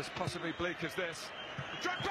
as possibly bleak as this. Drogba!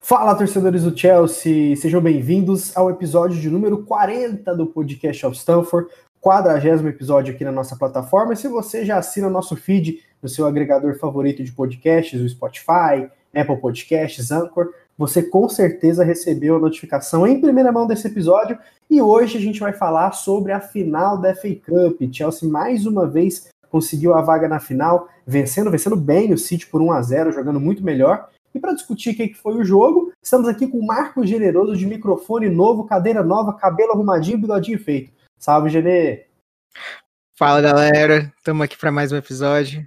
Fala, torcedores do Chelsea! Sejam bem-vindos ao episódio de número 40 do podcast of Stanford, quadragésimo episódio aqui na nossa plataforma. E se você já assina nosso feed no seu agregador favorito de podcasts, o Spotify, Apple Podcasts, Anchor, você com certeza recebeu a notificação em primeira mão desse episódio. E hoje a gente vai falar sobre a final da FA Cup. Chelsea mais uma vez conseguiu a vaga na final, vencendo, vencendo bem o City por 1 a 0, jogando muito melhor. E para discutir o que foi o jogo, estamos aqui com o Marco Generoso de microfone novo, cadeira nova, cabelo arrumadinho, bigodinho feito. Salve, Genê! Fala galera, estamos aqui para mais um episódio.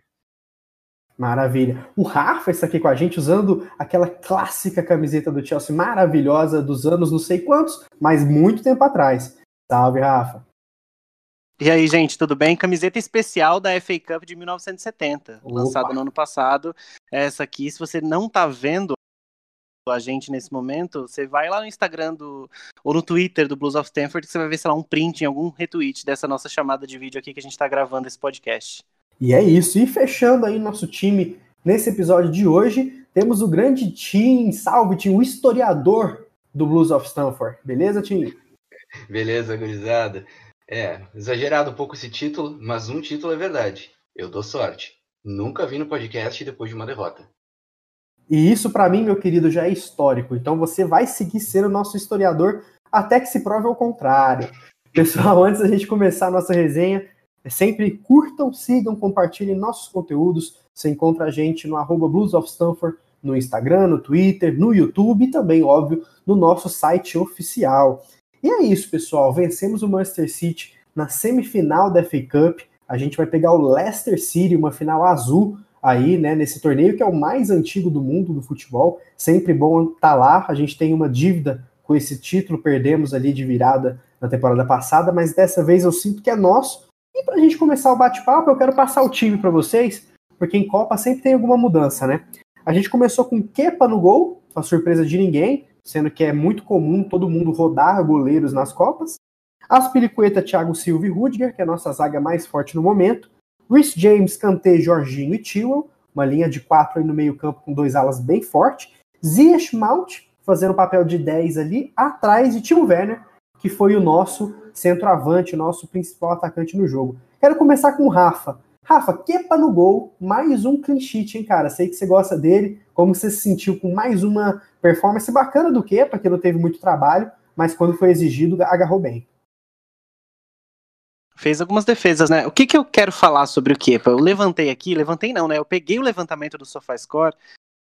Maravilha. O Rafa está aqui com a gente usando aquela clássica camiseta do Chelsea maravilhosa dos anos não sei quantos, mas muito tempo atrás. Salve, Rafa. E aí, gente, tudo bem? Camiseta especial da FA Cup de 1970, Opa. lançada no ano passado. Essa aqui, se você não tá vendo a gente nesse momento, você vai lá no Instagram do, ou no Twitter do Blues of Stanford que você vai ver, sei lá, um print em algum retweet dessa nossa chamada de vídeo aqui que a gente tá gravando esse podcast. E é isso. E fechando aí nosso time nesse episódio de hoje, temos o grande Tim, salve Tim, o historiador do Blues of Stanford. Beleza, Tim? Beleza, gurizada. É, exagerado um pouco esse título, mas um título é verdade. Eu dou sorte. Nunca vi no podcast depois de uma derrota. E isso, para mim, meu querido, já é histórico. Então você vai seguir sendo nosso historiador até que se prove ao contrário. Pessoal, antes da gente começar a nossa resenha, sempre curtam, sigam, compartilhem nossos conteúdos. Você encontra a gente no arroba Blues of Stanford, no Instagram, no Twitter, no YouTube e também, óbvio, no nosso site oficial. E é isso, pessoal. Vencemos o Manchester City na semifinal da FA Cup. A gente vai pegar o Leicester City, uma final azul aí, né, nesse torneio que é o mais antigo do mundo do futebol. Sempre bom estar lá. A gente tem uma dívida com esse título, perdemos ali de virada na temporada passada, mas dessa vez eu sinto que é nosso. E para a gente começar o bate-papo, eu quero passar o time para vocês, porque em Copa sempre tem alguma mudança, né? A gente começou com Kepa no gol, a surpresa de ninguém, sendo que é muito comum todo mundo rodar goleiros nas Copas. Aspilicueta, Thiago Silva e Rudiger, que é a nossa zaga mais forte no momento. Rhys James, Kanté, Jorginho e Chilwell, uma linha de quatro aí no meio campo com dois alas bem forte. Ziyech Mount, fazendo o papel de 10 ali, atrás de Timo Werner, que foi o nosso centroavante, nosso principal atacante no jogo. Quero começar com o Rafa. Rafa, Kepa no gol, mais um clean sheet, hein, cara? Sei que você gosta dele. Como você se sentiu com mais uma performance bacana do Kepa, que não teve muito trabalho, mas quando foi exigido, agarrou bem. Fez algumas defesas, né? O que, que eu quero falar sobre o Kepa? Eu levantei aqui, levantei não, né? Eu peguei o levantamento do SofaScore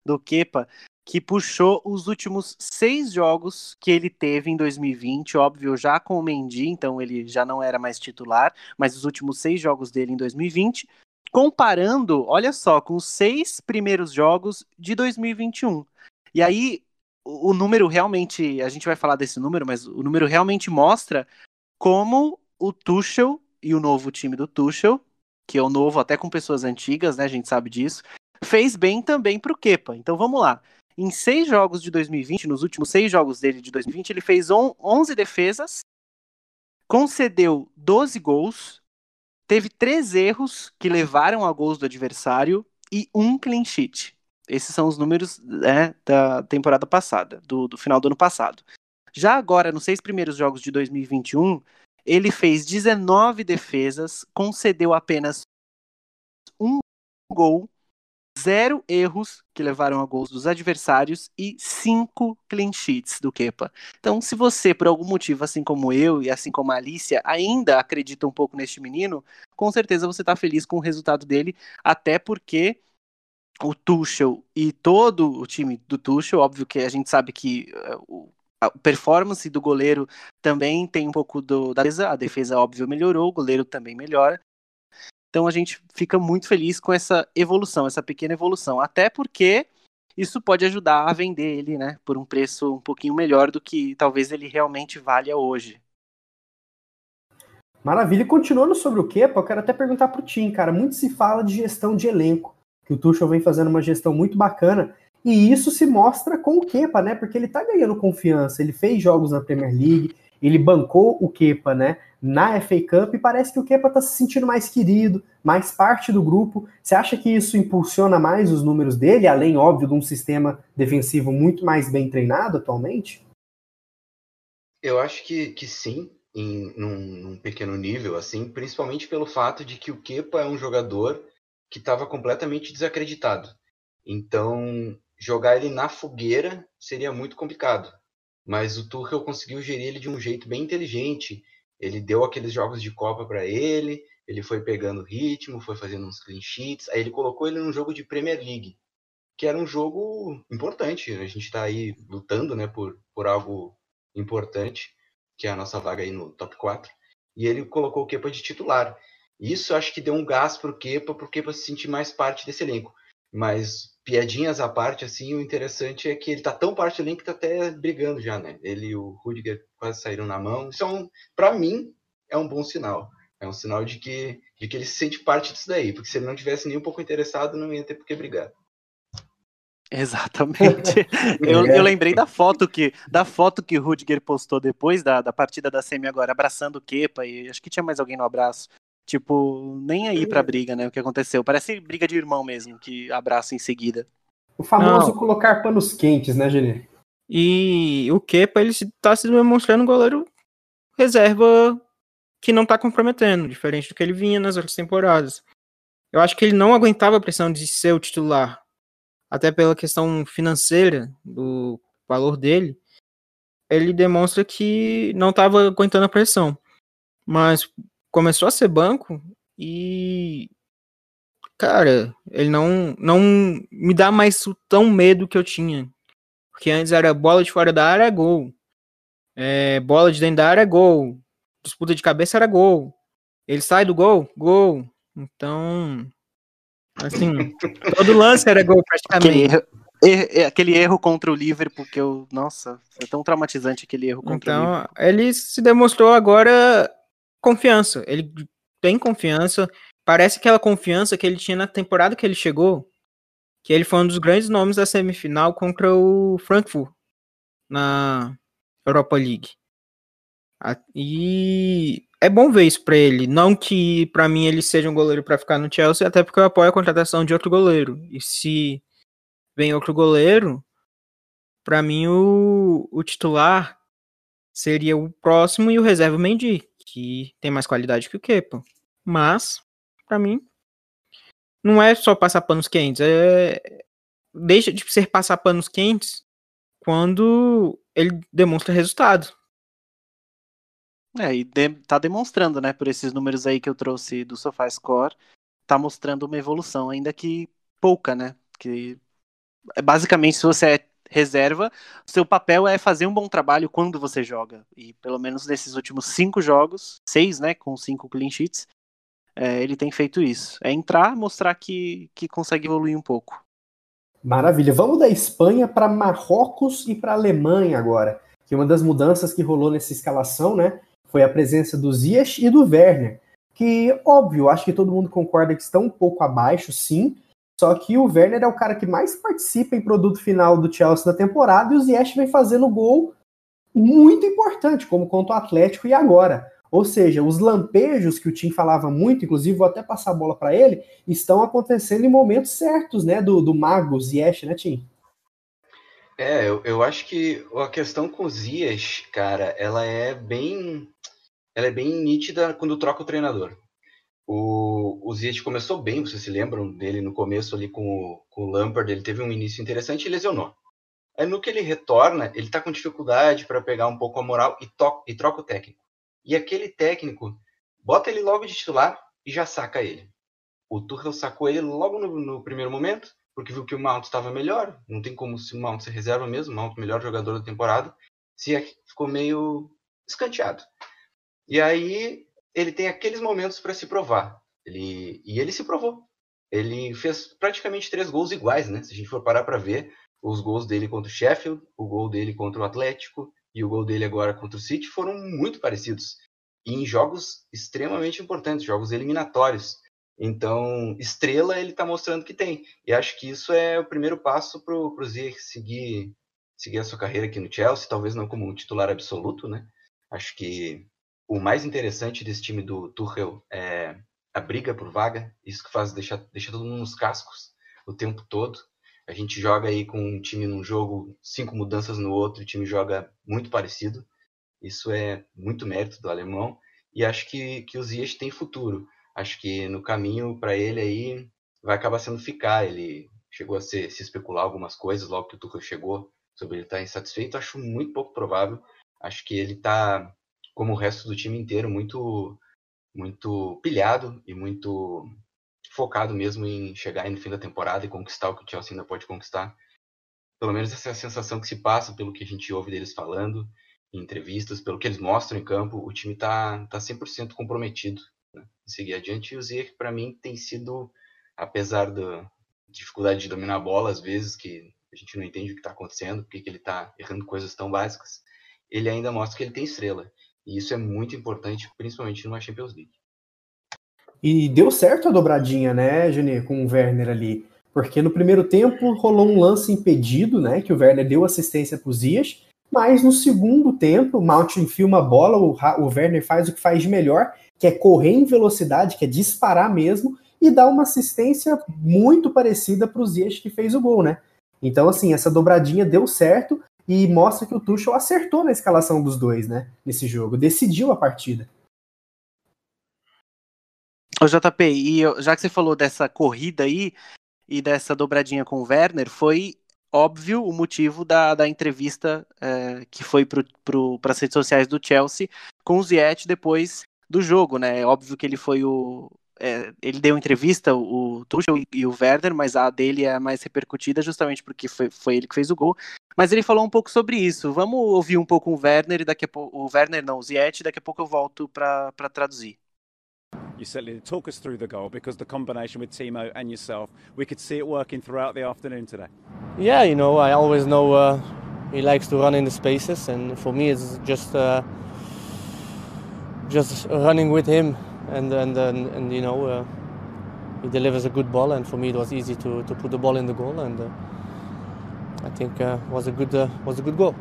do Kepa, que puxou os últimos seis jogos que ele teve em 2020, óbvio, já com o Mendy, então ele já não era mais titular, mas os últimos seis jogos dele em 2020, comparando, olha só, com os seis primeiros jogos de 2021. E aí, o, o número realmente, a gente vai falar desse número, mas o número realmente mostra como o Tuchel e o novo time do Tuchel, que é o novo até com pessoas antigas, né, a gente sabe disso, fez bem também pro Kepa. Então vamos lá. Em seis jogos de 2020, nos últimos seis jogos dele de 2020, ele fez on, 11 defesas, concedeu 12 gols, teve três erros que levaram a gols do adversário e um clean sheet. Esses são os números né, da temporada passada, do, do final do ano passado. Já agora, nos seis primeiros jogos de 2021, ele fez 19 defesas, concedeu apenas um gol, zero erros que levaram a gols dos adversários e cinco clean sheets do Kepa. Então, se você, por algum motivo, assim como eu e assim como a Alicia, ainda acredita um pouco neste menino, com certeza você está feliz com o resultado dele, até porque o Tuchel e todo o time do Tuchel, óbvio que a gente sabe que uh, a performance do goleiro também tem um pouco do, da defesa, a defesa, óbvio, melhorou, o goleiro também melhora. Então a gente fica muito feliz com essa evolução, essa pequena evolução, até porque isso pode ajudar a vender ele, né, por um preço um pouquinho melhor do que talvez ele realmente valha hoje. Maravilha. E continuando sobre o Kepa, eu quero até perguntar pro Tim, cara, muito se fala de gestão de elenco, que o Tuchel vem fazendo uma gestão muito bacana, E isso se mostra com o Kepa, né? Porque ele tá ganhando confiança. Ele fez jogos na Premier League, ele bancou o Kepa, né? Na FA Cup e parece que o Kepa tá se sentindo mais querido, mais parte do grupo. Você acha que isso impulsiona mais os números dele, além, óbvio, de um sistema defensivo muito mais bem treinado atualmente? Eu acho que, que sim, em num, num pequeno nível, assim, principalmente pelo fato de que o Kepa é um jogador que estava completamente desacreditado. Então, jogar ele na fogueira seria muito complicado. Mas o Tuchel conseguiu gerir ele de um jeito bem inteligente. Ele deu aqueles jogos de Copa para ele, ele foi pegando ritmo, foi fazendo uns clean sheets, aí ele colocou ele num jogo de Premier League, que era um jogo importante. A gente está aí lutando, né, por, por algo importante, que é a nossa vaga aí no top 4. E ele colocou o Kepa de titular. Isso acho que deu um gás pro Kepa, pro Kepa se sentir mais parte desse elenco. Mas piadinhas à parte, assim, o interessante é que ele tá tão parte do elenco que tá até brigando já, né? Ele e o Rudiger quase saíram na mão. Isso é um, pra mim, é um bom sinal. É um sinal de que, de que ele se sente parte disso daí. Porque se ele não tivesse nem um pouco interessado, não ia ter por que brigar. Exatamente. eu, É. eu lembrei da foto que da foto que o Rudiger postou depois da, da partida da Semi agora, abraçando o Kepa e acho que tinha mais alguém no abraço. Tipo, nem aí pra briga, né? O que aconteceu. Parece briga de irmão mesmo, que abraça em seguida. O famoso Não. colocar panos quentes, né, Gene? E o Kepa, ele tá se demonstrando um goleiro reserva que não tá comprometendo, diferente do que ele vinha nas outras temporadas. Eu acho que ele não aguentava a pressão de ser o titular, até pela questão financeira do valor dele. Ele demonstra que não estava aguentando a pressão, mas começou a ser banco e cara, ele não não me dá mais o tão medo que eu tinha. Porque antes era bola de fora da área, gol. É, bola de dentro da área, gol. Disputa de cabeça era gol. Ele sai do gol, gol. Então, assim, todo lance era gol Aquele praticamente. erro, er- aquele erro contra o Liverpool que eu, nossa, foi tão traumatizante aquele erro contra o Liverpool. Então, ele se demonstrou agora confiança. Ele tem confiança. Parece aquela confiança que ele tinha na temporada que ele chegou, que ele foi um dos grandes nomes da semifinal contra o Frankfurt na Europa League. E é bom ver isso pra ele. Não que pra mim ele seja um goleiro pra ficar no Chelsea, até porque eu apoio a contratação de outro goleiro. E se vem outro goleiro, pra mim o, o titular seria o próximo e o reserva o Mendy, que tem mais qualidade que o Kepa. Mas, pra mim, não é só passar panos quentes, é deixa de ser passar panos quentes quando ele demonstra resultado. É, e de- tá demonstrando, né, por esses números aí que eu trouxe do SofaScore, tá mostrando uma evolução, ainda que pouca, né? Que é basicamente se você é reserva, seu papel é fazer um bom trabalho quando você joga. E pelo menos nesses últimos cinco jogos, seis, né, com cinco clean sheets, é, ele tem feito isso. É entrar, mostrar que, que consegue evoluir um pouco. Maravilha. Vamos da Espanha para Marrocos e para Alemanha agora. Que uma das mudanças que rolou nessa escalação, né, foi a presença do Ziyech e do Werner. Que, óbvio, acho que todo mundo concorda que estão um pouco abaixo, sim. Só que o Werner é o cara que mais participa em produto final do Chelsea na temporada e o Ziyech vem fazendo gol muito importante, como contra o Atlético e agora. Ou seja, os lampejos que o Tim falava muito, inclusive vou até passar a bola para ele, estão acontecendo em momentos certos, né, do, do mago Ziyech, né, Tim? É, eu, eu acho que a questão com o Ziyech, cara, ela é bem, ela é bem nítida quando troca o treinador. O, o Ziyech começou bem, vocês se lembram dele no começo ali com o, com o Lampard, ele teve um início interessante e lesionou. Aí no que ele retorna, ele tá com dificuldade para pegar um pouco a moral e, to e troca o técnico. E aquele técnico bota ele logo de titular e já saca ele. O Tuchel sacou ele logo no, no primeiro momento, porque viu que o Mount estava melhor. Não tem como se o Mount ser reserva mesmo, o Mount melhor jogador da temporada. Se ficou meio escanteado. E aí ele tem aqueles momentos para se provar. Ele, e ele se provou. Ele fez praticamente três gols iguais, né? Se a gente for parar para ver, os gols dele contra o Sheffield, o gol dele contra o Atlético e o gol dele agora contra o City foram muito parecidos. E em jogos extremamente importantes, jogos eliminatórios. Então, estrela ele está mostrando que tem. E acho que isso é o primeiro passo para o Ziyech seguir, seguir a sua carreira aqui no Chelsea, talvez não como um titular absoluto, né? Acho que o mais interessante desse time do Tuchel é a briga por vaga, isso que faz deixar, deixar todo mundo nos cascos o tempo todo. A gente joga aí com um time num jogo, cinco mudanças no outro, o time joga muito parecido. Isso é muito mérito do alemão. E acho que, que o Ziyech tem futuro. Acho que no caminho para ele aí vai acabar sendo ficar. Ele chegou a se, se especular algumas coisas logo que o Tuchel chegou sobre ele estar tá insatisfeito. Acho muito pouco provável. Acho que ele está, como o resto do time inteiro, muito muito pilhado e muito focado mesmo em chegar no fim da temporada e conquistar o que o Chelsea ainda pode conquistar. Pelo menos essa é a sensação que se passa pelo que a gente ouve deles falando em entrevistas, pelo que eles mostram em campo, o time está tá 100% comprometido né, em seguir adiante. E o Ziyech, para mim, tem sido, apesar da dificuldade de dominar a bola, às vezes, que a gente não entende o que está acontecendo, porque que ele está errando coisas tão básicas, ele ainda mostra que ele tem estrela. E isso é muito importante, principalmente numa Champions League. E deu certo a dobradinha, né, Gene, com o Werner ali. Porque no primeiro tempo rolou um lance impedido, né? Que o Werner deu assistência para o Zias. Mas no segundo tempo, o Mount enfia uma bola, o, o Werner faz o que faz de melhor, que é correr em velocidade, que é disparar mesmo, e dá uma assistência muito parecida para o Zias que fez o gol, né? Então, assim, essa dobradinha deu certo e mostra que o Tuchel acertou na escalação dos dois, né? Nesse jogo, decidiu a partida. Ô JP, e já que você falou dessa corrida aí e dessa dobradinha com o Werner, foi óbvio o motivo da, da entrevista é, que foi para as redes sociais do Chelsea com o Ziyech depois do jogo, né? É óbvio que ele foi o. É, ele deu entrevista, o Tuchel e o Werner, mas a dele é mais repercutida justamente porque foi, foi ele que fez o gol. Mas ele falou um pouco sobre isso. Vamos ouvir um pouco o Werner e daqui a pouco. O Werner não, o Ziyech, daqui a pouco eu volto para traduzir. You certainly talk us through the goal because the combination with Timo and yourself, we could see it working throughout the afternoon today. Yeah, you know, I always know uh, he likes to run in the spaces, and for me, it's just uh, just running with him, and and and, and you know, uh, he delivers a good ball, and for me, it was easy to, to put the ball in the goal, and uh, I think uh, was a good uh, was a good goal.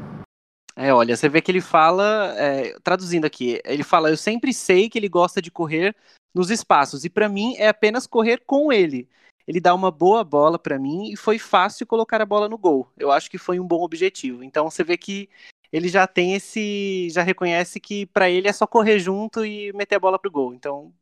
É, olha, você vê que ele fala, é, traduzindo aqui, ele fala: Eu sempre sei que ele gosta de correr nos espaços. E para mim é apenas correr com ele. Ele dá uma boa bola para mim e foi fácil colocar a bola no gol. Eu acho que foi um bom objetivo. Então você vê que ele já tem esse, já reconhece que para ele é só correr junto e meter a bola pro gol. Então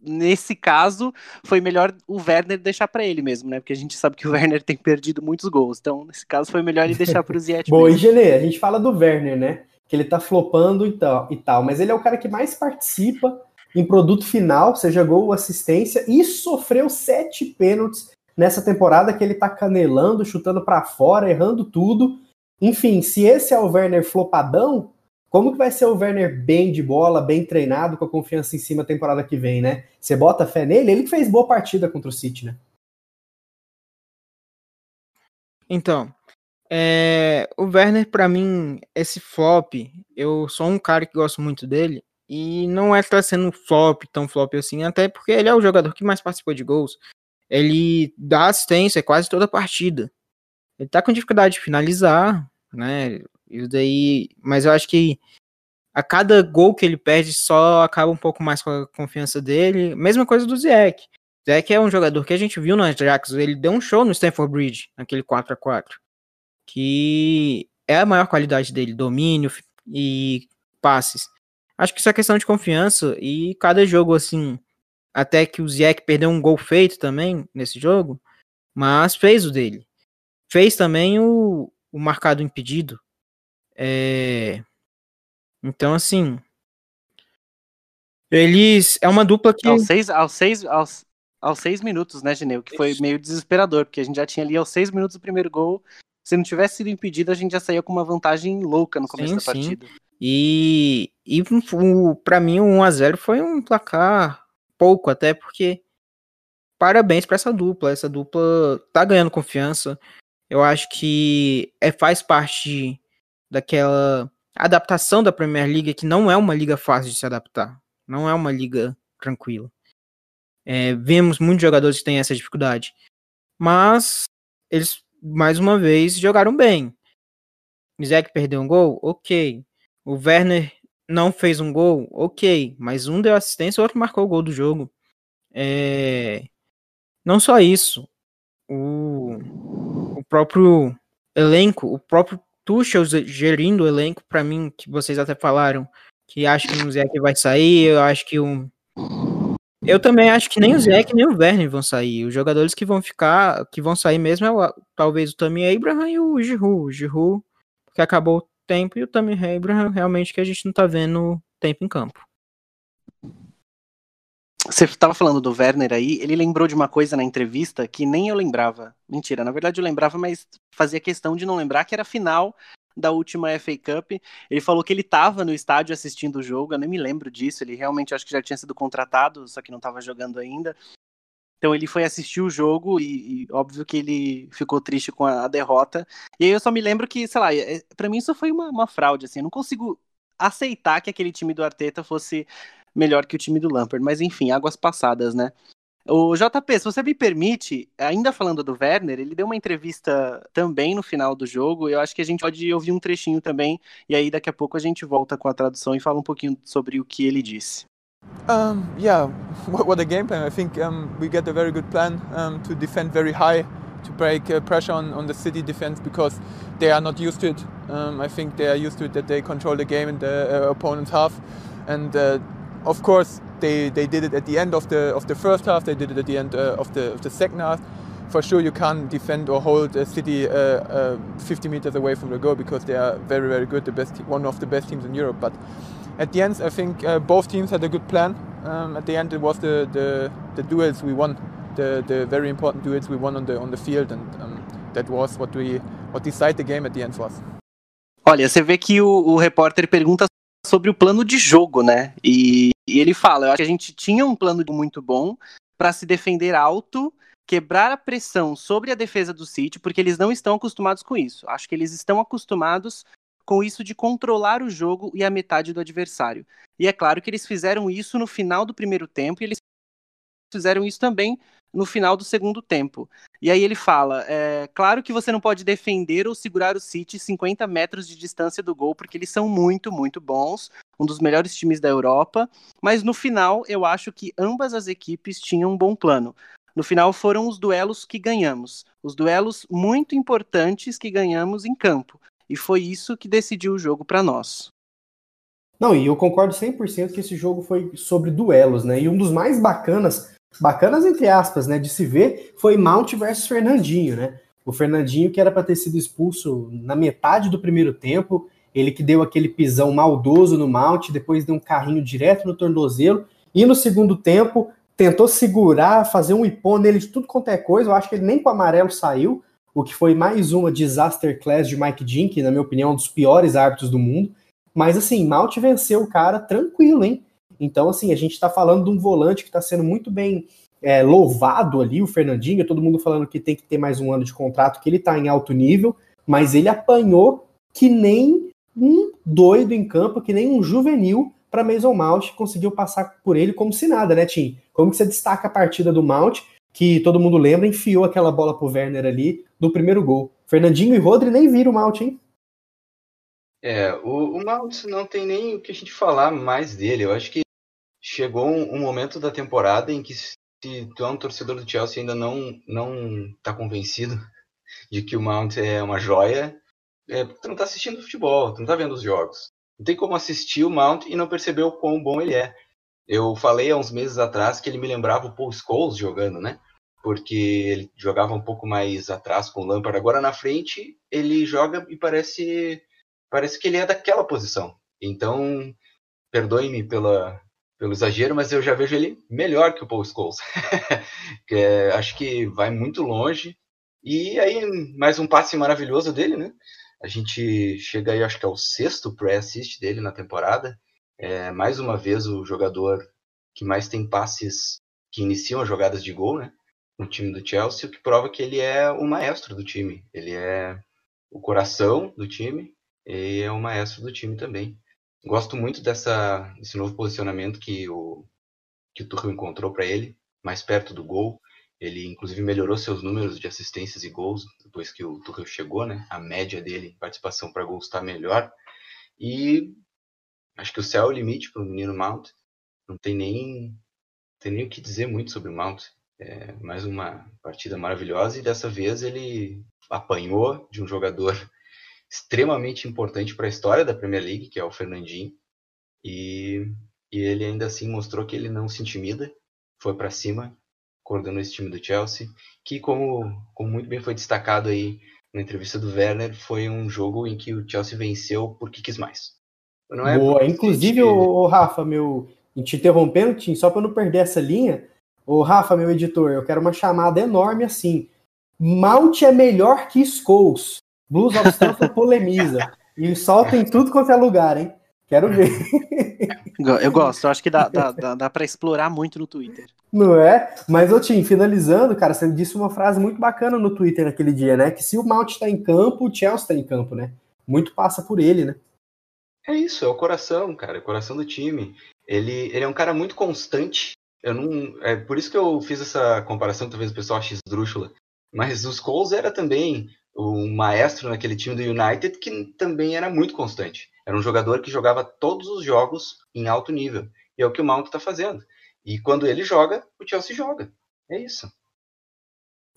nesse caso, foi melhor o Werner deixar para ele mesmo, né? Porque a gente sabe que o Werner tem perdido muitos gols. Então, nesse caso, foi melhor ele deixar para o Ziyech. Bom, e Genê, a gente fala do Werner, né? Que ele tá flopando e tal, e tal, mas ele é o cara que mais participa em produto final, seja gol, assistência, e sofreu sete pênaltis nessa temporada que ele tá canelando, chutando para fora, errando tudo. Enfim, se esse é o Werner flopadão, como que vai ser o Werner bem de bola, bem treinado, com a confiança em cima temporada que vem, né? Você bota fé nele? Ele que fez boa partida contra o City, né? Então, é, o Werner, para mim, esse flop, eu sou um cara que gosto muito dele, e não é tá sendo flop, tão flop assim, até porque ele é o jogador que mais participou de gols. Ele dá assistência quase toda a partida. Ele tá com dificuldade de finalizar, né? Isso daí, mas eu acho que a cada gol que ele perde só acaba um pouco mais com a confiança dele. Mesma coisa do Zeke. Zeke é um jogador que a gente viu no Ajax, ele deu um show no Stanford Bridge, naquele 4 a 4 que é a maior qualidade dele, domínio e passes. Acho que isso é questão de confiança e cada jogo, assim, até que o Ziyech perdeu um gol feito também nesse jogo, mas fez o dele. Fez também o, o marcado impedido. É... Então, assim, eles. É uma dupla que. Aos seis, aos seis, aos, aos seis minutos, né, Gineu? Que foi meio desesperador, porque a gente já tinha ali aos seis minutos do primeiro gol. Se não tivesse sido impedido, a gente já saía com uma vantagem louca no começo sim, da partida. Sim. E, e para mim o 1x0 foi um placar pouco, até porque parabéns para essa dupla. Essa dupla tá ganhando confiança. Eu acho que é, faz parte daquela adaptação da Premier League, que não é uma liga fácil de se adaptar. Não é uma liga tranquila. É, vemos muitos jogadores que têm essa dificuldade. Mas eles, mais uma vez, jogaram bem. Isaac perdeu um gol? Ok. O Werner não fez um gol? Ok. Mas um deu assistência, o outro marcou o gol do jogo. É... Não só isso. O próprio elenco, o próprio Tuchel gerindo o elenco, para mim, que vocês até falaram, que acho que o Zeke vai sair, eu acho que o. Eu também acho que nem o Zeke nem o Werner vão sair. Os jogadores que vão ficar, que vão sair mesmo é o, talvez o Tammy Abraham e o Giroud. O Giroud, porque acabou o tempo, e o Tammy Abraham realmente que a gente não tá vendo tempo em campo. Você estava falando do Werner aí, ele lembrou de uma coisa na entrevista que nem eu lembrava. Mentira, na verdade eu lembrava, mas fazia questão de não lembrar que era a final da última FA Cup. Ele falou que ele estava no estádio assistindo o jogo, eu nem me lembro disso, ele realmente acho que já tinha sido contratado, só que não estava jogando ainda. Então ele foi assistir o jogo e, e, óbvio que ele ficou triste com a, a, derrota. E aí eu só me lembro que, sei lá, é, para mim isso foi uma, uma fraude, assim, eu não consigo aceitar que aquele time do Arteta fosse melhor que o time do Lampard, mas enfim, águas passadas, né? O JP, se você me permite, ainda falando do Werner, ele deu uma entrevista também no final do jogo. Eu acho que a gente pode ouvir um trechinho também, e aí daqui a pouco a gente volta com a tradução e fala um pouquinho sobre o que ele disse. Um, yeah, what, what a game plan. I think um, we get a very good plan um, to defend very high, to break uh, pressure on, on the City defense because they are not used to it. Um, I think they are used to it that they control the game in the uh, opponent's half. And uh, of course, they, they did it at the end of the of the first half. They did it at the end uh, of the of the second half. For sure, you can't defend or hold a City uh, uh, 50 meters away from the goal because they are very very good, the best one of the best teams in Europe. But at the end, I think uh, both teams had a good plan. Um, at the end, it was the, the, the duels we won, the, the very important duels we won on the on the field, and um, that was what we what decided the game at the end for us. Olha, você vê que o, o repórter pergunta sobre o plano de jogo, né? E, e ele fala: eu acho que a gente tinha um plano muito bom para se defender alto, quebrar a pressão sobre a defesa do City, porque eles não estão acostumados com isso. Acho que eles estão acostumados com isso de controlar o jogo e a metade do adversário. E é claro que eles fizeram isso no final do primeiro tempo e eles fizeram isso também no final do segundo tempo. E aí ele fala: é, claro que você não pode defender ou segurar o City 50 metros de distância do gol, porque eles são muito, muito bons, um dos melhores times da Europa. Mas no final, eu acho que ambas as equipes tinham um bom plano. No final, foram os duelos que ganhamos, os duelos muito importantes que ganhamos em campo. E foi isso que decidiu o jogo para nós. Não, e eu concordo 100% que esse jogo foi sobre duelos, né? E um dos mais bacanas bacanas entre aspas, né, de se ver, foi Mount versus Fernandinho, né? O Fernandinho que era para ter sido expulso na metade do primeiro tempo, ele que deu aquele pisão maldoso no Mount, depois deu um carrinho direto no tornozelo, e no segundo tempo tentou segurar, fazer um ipô nele de tudo quanto é coisa, eu acho que ele nem com o amarelo saiu, o que foi mais uma disaster class de Mike que na minha opinião um dos piores árbitros do mundo, mas assim, Mount venceu o cara tranquilo, hein? Então, assim, a gente está falando de um volante que está sendo muito bem é, louvado ali, o Fernandinho, todo mundo falando que tem que ter mais um ano de contrato, que ele está em alto nível, mas ele apanhou que nem um doido em campo, que nem um juvenil para Mason Mount, conseguiu passar por ele como se nada, né, Tim? Como que você destaca a partida do Mount, que todo mundo lembra, enfiou aquela bola pro Werner ali do primeiro gol. Fernandinho e Rodri nem viram o Mount, hein? É, o, o Mount não tem nem o que a gente falar mais dele. Eu acho que chegou um, um, momento da temporada em que se tu é um torcedor do Chelsea ainda não não está convencido de que o Mount é uma joia, é tu não está assistindo futebol, tu não está vendo os jogos. Não tem como assistir o Mount e não perceber o quão bom ele é. Eu falei há uns meses atrás que ele me lembrava o Paul Scholes jogando, né? Porque ele jogava um pouco mais atrás com o Lampard. Agora na frente ele joga e parece parece que ele é daquela posição. Então, perdoe-me pela pelo exagero, mas eu já vejo ele melhor que o Paul Scholes. é, acho que vai muito longe. E aí, mais um passe maravilhoso dele, né? A gente chega aí, acho que é o sexto pré-assist dele na temporada. É, mais uma vez o jogador que mais tem passes que iniciam as jogadas de gol, né? No time do Chelsea, o que prova que ele é o maestro do time. Ele é o coração do time e é o maestro do time também. Gosto muito dessa, desse novo posicionamento que o, que o Tuchel encontrou para ele. mais perto do gol. Ele, inclusive, melhorou seus números de assistências e gols depois que o Tuchel chegou, né? A média dele, participação para gols, está melhor. E acho que o céu é o limite para o menino Mount. Não tem nem, tem nem o que dizer muito sobre o Mount. É mais uma partida maravilhosa e dessa vez ele apanhou de um jogador extremamente importante para a história da Premier League, que é o Fernandinho. E, e ele ainda assim mostrou que ele não se intimida, foi para cima, coordenou esse time do Chelsea, que como, como muito bem foi destacado aí na entrevista do Werner, foi um jogo em que o Chelsea venceu porque quis mais. Não é Boa, inclusive, o Rafa, meu, te interrompendo, Tim, só para não perder essa linha, o Rafa, meu editor, eu quero uma chamada enorme assim. Mount é melhor que Scholes. Blues of Stanford polemiza. E solta em tudo quanto é lugar, hein? Quero ver. Eu gosto, eu acho que dá, dá, dá, dá para explorar muito no Twitter. Não é? Mas, ô Tim, finalizando, cara, você disse uma frase muito bacana no Twitter naquele dia, né? Que se o Mount está em campo, o Chelsea está em campo, né? Muito passa por ele, né? É isso, é o coração, cara, é o coração do time. Ele, ele é um cara muito constante. Eu não, é por isso que eu fiz essa comparação, talvez o pessoal ache esdrúxula. Mas os Coles era também um maestro naquele time do United que também era muito constante. Era um jogador que jogava todos os jogos em alto nível. E é o que o Mount está fazendo. E quando ele joga, o Chelsea joga. É isso.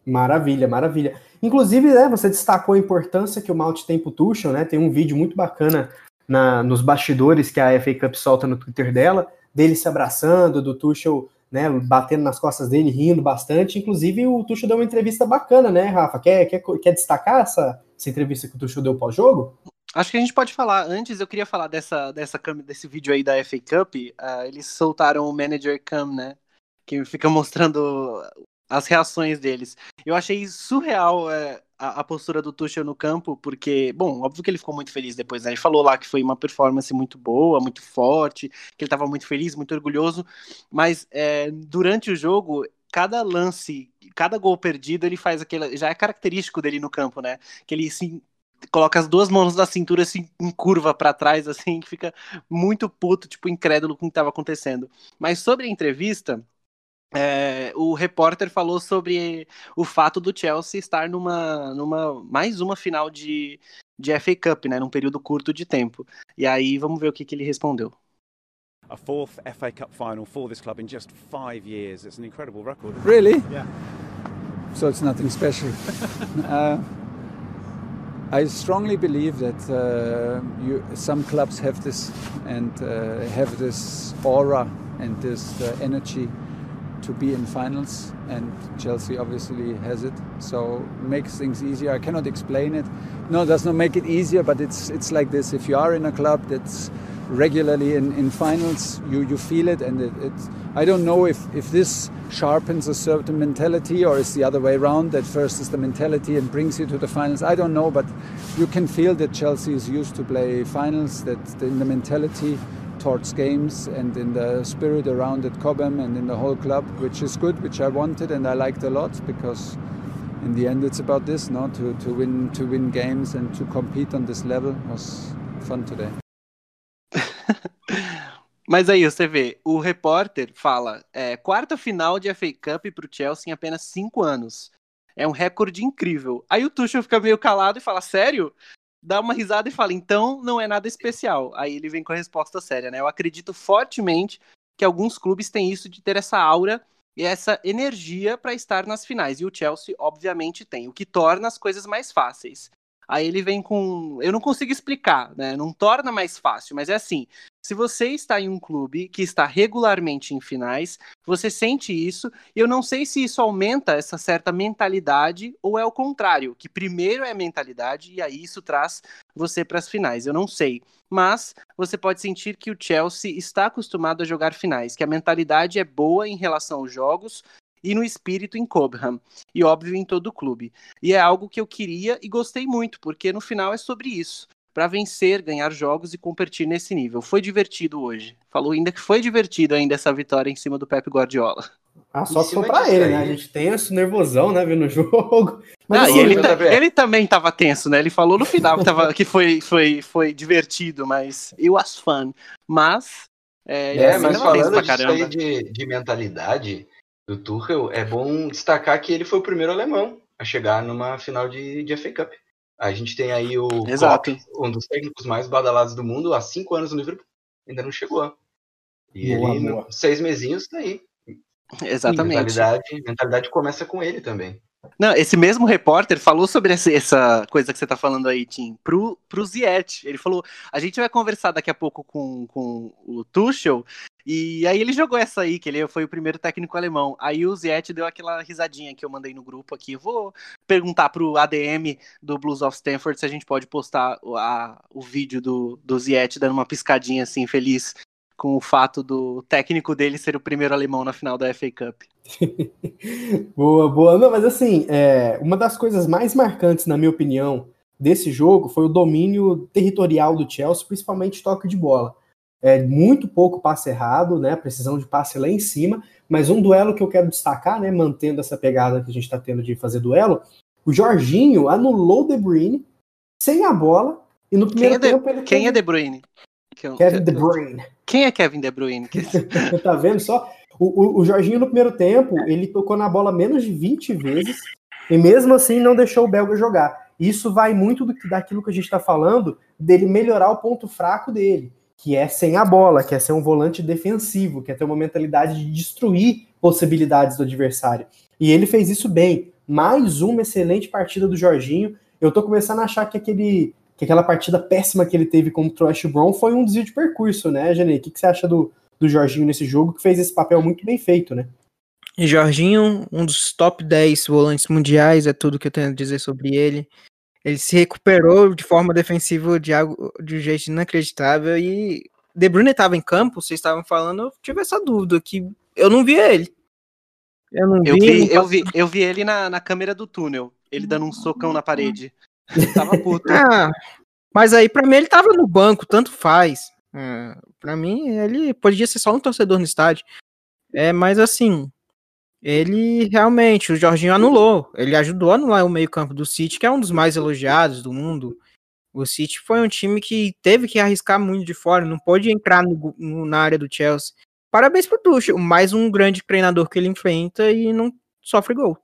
Maravilha, maravilha. Inclusive, né, você destacou a importância que o Mount tem pro Tuchel, né? Tem um vídeo muito bacana na, nos bastidores que a FA Cup solta no Twitter dela, dele se abraçando, do Tuchel né, batendo nas costas dele, rindo bastante. Inclusive, o Tuchel deu uma entrevista bacana, né, Rafa? Quer, quer, quer destacar essa, essa entrevista que o Tuchel deu pós-jogo? Acho que a gente pode falar. Antes, eu queria falar dessa, dessa desse vídeo aí da FA Cup. Uh, eles soltaram o Manager Cam, né? Que fica mostrando as reações deles. Eu achei surreal é, a, a, postura do Tuchel no campo, porque, bom, óbvio que ele ficou muito feliz depois, né? Ele falou lá que foi uma performance muito boa, muito forte, que ele estava muito feliz, muito orgulhoso, mas é, durante o jogo, cada lance, cada gol perdido, ele faz aquele. Já é característico dele no campo, né? Que ele se coloca as duas mãos na cintura assim em curva para trás assim, que fica muito puto, tipo incrédulo com o que estava acontecendo. Mas sobre a entrevista, é, o repórter falou sobre o fato do Chelsea estar numa, numa mais uma final de, de FA Cup, né, num período curto de tempo. E aí vamos ver o que, que ele respondeu. A fourth FA Cup final for this club in just five years. It's an incredible record. Really? Yeah. So it's nothing special. uh, I strongly believe that uh, you, some clubs have this and uh, have this aura and this uh, energy to be in finals, and Chelsea obviously has it. So makes things easier. I cannot explain it. No, it does not make it easier, but it's it's like this. If you are in a club that's regularly in, in finals, you, you feel it, and it, it, I don't know if, if this sharpens a certain mentality or is the other way around. That first is the mentality and brings you to the finals. I don't know, but you can feel that Chelsea is used to play finals. That in the mentality towards games and in the spirit around at Cobham and in the whole club, which is good, which I wanted and I liked a lot because in the end it's about this, no? To, to win to win games and to compete on this level was fun today. Mas aí você vê, o repórter fala, é, quarta final de FA Cup para o Chelsea em apenas cinco anos. É um recorde incrível. Aí o Tuchel fica meio calado e fala, sério? Dá uma risada e fala, então não é nada especial. Aí ele vem com a resposta séria, né? Eu acredito fortemente que alguns clubes têm isso de ter essa aura e essa energia para estar nas finais. E o Chelsea, obviamente, tem, o que torna as coisas mais fáceis. Aí ele vem com. Eu não consigo explicar, né? Não torna mais fácil, mas é assim: se você está em um clube que está regularmente em finais, você sente isso, e eu não sei se isso aumenta essa certa mentalidade ou é o contrário, que primeiro é mentalidade e aí isso traz você para as finais. Eu não sei, mas você pode sentir que o Chelsea está acostumado a jogar finais, que a mentalidade é boa em relação aos jogos, e no espírito em Cobham, e óbvio em todo o clube. E é algo que eu queria e gostei muito, porque no final é sobre isso para vencer, ganhar jogos e competir nesse nível. Foi divertido hoje. Falou ainda que foi divertido ainda essa vitória em cima do Pep Guardiola. Ah, só se for pra ele, né? A gente tenso, nervosão, né, vendo o jogo. Mas, assim, ele, tá, ele, também tava tenso, né? Ele falou no final que, tava, que foi, foi, foi divertido, mas eu was fun. Mas. É, é mas falando disso aí de, de mentalidade, do Tuchel, é bom destacar que ele foi o primeiro alemão a chegar numa final de, de FA Cup. A gente tem aí o Exato. Klopp, um dos técnicos mais badalados do mundo, há cinco anos no Liverpool, ainda não chegou. E Boa, ele, boa. seis mesinhos, tá aí. Exatamente. Mentalidade, mentalidade começa com ele também. Não, esse mesmo repórter falou sobre essa, coisa que você tá falando aí, Tim, pro, pro Ziet. Ele falou: a gente vai conversar daqui a pouco com, com o Tuchel, e aí ele jogou essa aí, que ele foi o primeiro técnico alemão. Aí o Ziet deu aquela risadinha que eu mandei no grupo aqui. Eu vou perguntar pro ADM do Blues of Stanford se a gente pode postar o- a, o vídeo do, do Ziet dando uma piscadinha assim, feliz com o fato do técnico dele ser o primeiro alemão na final da FA Cup. Boa, boa. Não, mas assim, é, uma das coisas mais marcantes, na minha opinião, desse jogo foi o domínio territorial do Chelsea, principalmente toque de bola. É, muito pouco passe errado, né? Precisão de passe lá em cima. Mas um duelo que eu quero destacar, né? Mantendo essa pegada que a gente está tendo de fazer duelo, o Jorginho anulou o De Bruyne sem a bola. E no Quem primeiro é, de, tempo ele quem é De Bruyne? Kevin De Bruyne. Quem é Kevin De Bruyne? Tá vendo só? O, o, o Jorginho no primeiro tempo, ele tocou na bola menos de 20 vezes e mesmo assim não deixou o belga jogar. Isso vai muito do que daquilo que a gente está falando dele melhorar o ponto fraco dele, que é sem a bola, que é ser um volante defensivo, que é ter uma mentalidade de destruir possibilidades do adversário. E ele fez isso bem. Mais uma excelente partida do Jorginho. Eu tô começando a achar que aquele que aquela partida péssima que ele teve contra o Ash Brown foi um desvio de percurso, né, Janei? O que, que você acha do, do Jorginho nesse jogo, que fez esse papel muito bem feito, né? E Jorginho, um dos top 10 volantes mundiais, é tudo que eu tenho a dizer sobre ele. Ele se recuperou de forma defensiva de, algo, de um jeito inacreditável e De Bruyne estava em campo, vocês estavam falando, eu tive essa dúvida que eu não vi ele. Eu não Eu vi, vi, não eu vi, eu vi ele na, na câmera do túnel, ele dando um socão na parede. Tava puto. Ah, mas aí pra mim ele tava no banco, tanto faz. É, pra mim ele podia ser só um torcedor no estádio. É, mas assim, ele realmente, o Jorginho anulou. Ele ajudou a anular o meio-campo do City, que é um dos mais elogiados do mundo. O City foi um time que teve que arriscar muito de fora, não pôde entrar no- no- na área do Chelsea. Parabéns pro Tuchel, mais um grande treinador que ele enfrenta e não sofre gol.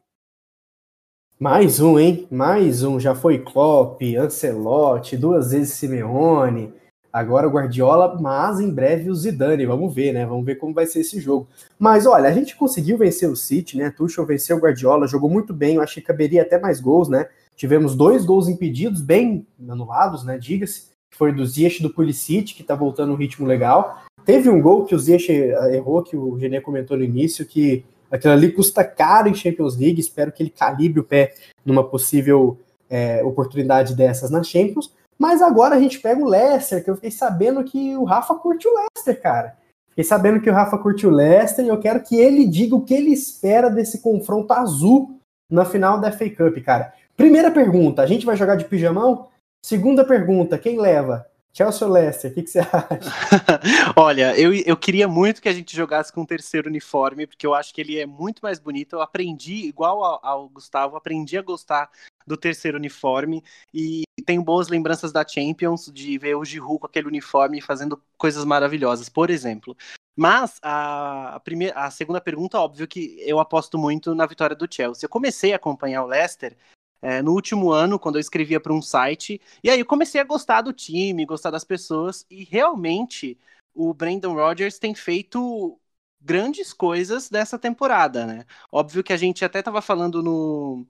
Mais um, hein? Mais um. Já foi Klopp, Ancelotti, duas vezes Simeone, agora o Guardiola, mas em breve o Zidane. Vamos ver, né? Vamos ver como vai ser esse jogo. Mas olha, a gente conseguiu vencer o City, né? Tuchel venceu o Guardiola, jogou muito bem. Eu acho que caberia até mais gols, né? Tivemos dois gols impedidos, bem anulados, né? Diga-se. Foi do Ziyech do Pulisic, que tá voltando um ritmo legal. Teve um gol que o Ziyech eh, errou, que o René comentou no início, que aquilo ali custa caro em Champions League. Espero que ele calibre o pé numa possível é, oportunidade dessas na Champions. Mas agora a gente pega o Leicester, que eu fiquei sabendo que o Rafa curte o Leicester, cara. Fiquei sabendo que o Rafa curte o Leicester e eu quero que ele diga o que ele espera desse confronto azul na final da FA Cup, cara. Primeira pergunta, a gente vai jogar de pijamão? Segunda pergunta, quem leva? Chelsea ou Leicester? O que, que você acha? Olha, eu, eu queria muito que a gente jogasse com o terceiro uniforme, porque eu acho que ele é muito mais bonito. Eu aprendi, igual ao, ao Gustavo, aprendi a gostar do terceiro uniforme e tenho boas lembranças da Champions, de ver o Giroud com aquele uniforme fazendo coisas maravilhosas, por exemplo. Mas a, a, primeira, a segunda pergunta, óbvio que eu aposto muito na vitória do Chelsea. Eu comecei a acompanhar o Leicester é, no último ano, quando eu escrevia para um site, e aí eu comecei a gostar do time, gostar das pessoas, e realmente o Brandon Rodgers tem feito grandes coisas dessa temporada, né? Óbvio que a gente até estava falando no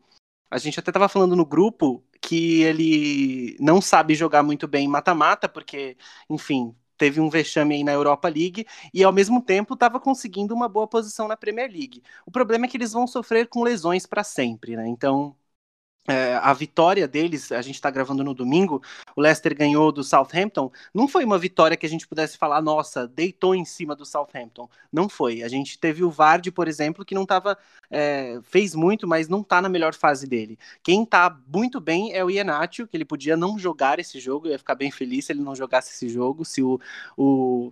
a gente até estava falando no grupo que ele não sabe jogar muito bem mata-mata, porque, enfim, teve um vexame aí na Europa League e ao mesmo tempo estava conseguindo uma boa posição na Premier League. O problema é que eles vão sofrer com lesões para sempre, né? Então, é, a vitória deles, a gente está gravando no domingo, o Leicester ganhou do Southampton, não foi uma vitória que a gente pudesse falar, nossa, deitou em cima do Southampton. Não foi. A gente teve o Vardy, por exemplo, que não estava. É, fez muito, mas não está na melhor fase dele. Quem está muito bem é o Iheanacho, que ele podia não jogar esse jogo, eu ia ficar bem feliz se ele não jogasse esse jogo, se o, o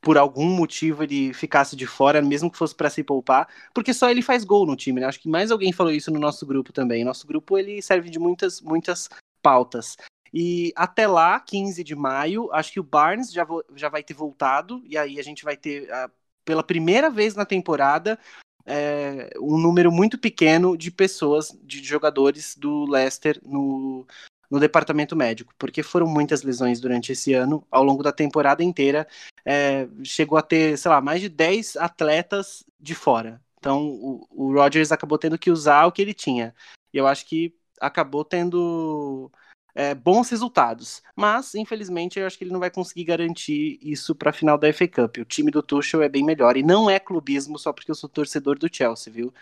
por algum motivo ele ficasse de fora, mesmo que fosse para se poupar, porque só ele faz gol no time, né? Acho que mais alguém falou isso no nosso grupo também. Nosso grupo ele serve de muitas muitas pautas. E até lá, 15 de maio, acho que o Barnes já, já vai ter voltado, e aí a gente vai ter, uh, pela primeira vez na temporada, é, um número muito pequeno de pessoas, de jogadores do Leicester no, no departamento médico, porque foram muitas lesões durante esse ano, ao longo da temporada inteira, é, chegou a ter, sei lá, mais de 10 atletas de fora. Então o, o Rodgers acabou tendo que usar o que ele tinha. E eu acho que acabou tendo é, bons resultados. Mas, infelizmente, eu acho que ele não vai conseguir garantir isso para a final da FA Cup. O time do Tuchel é bem melhor. E não é clubismo só porque eu sou torcedor do Chelsea, viu?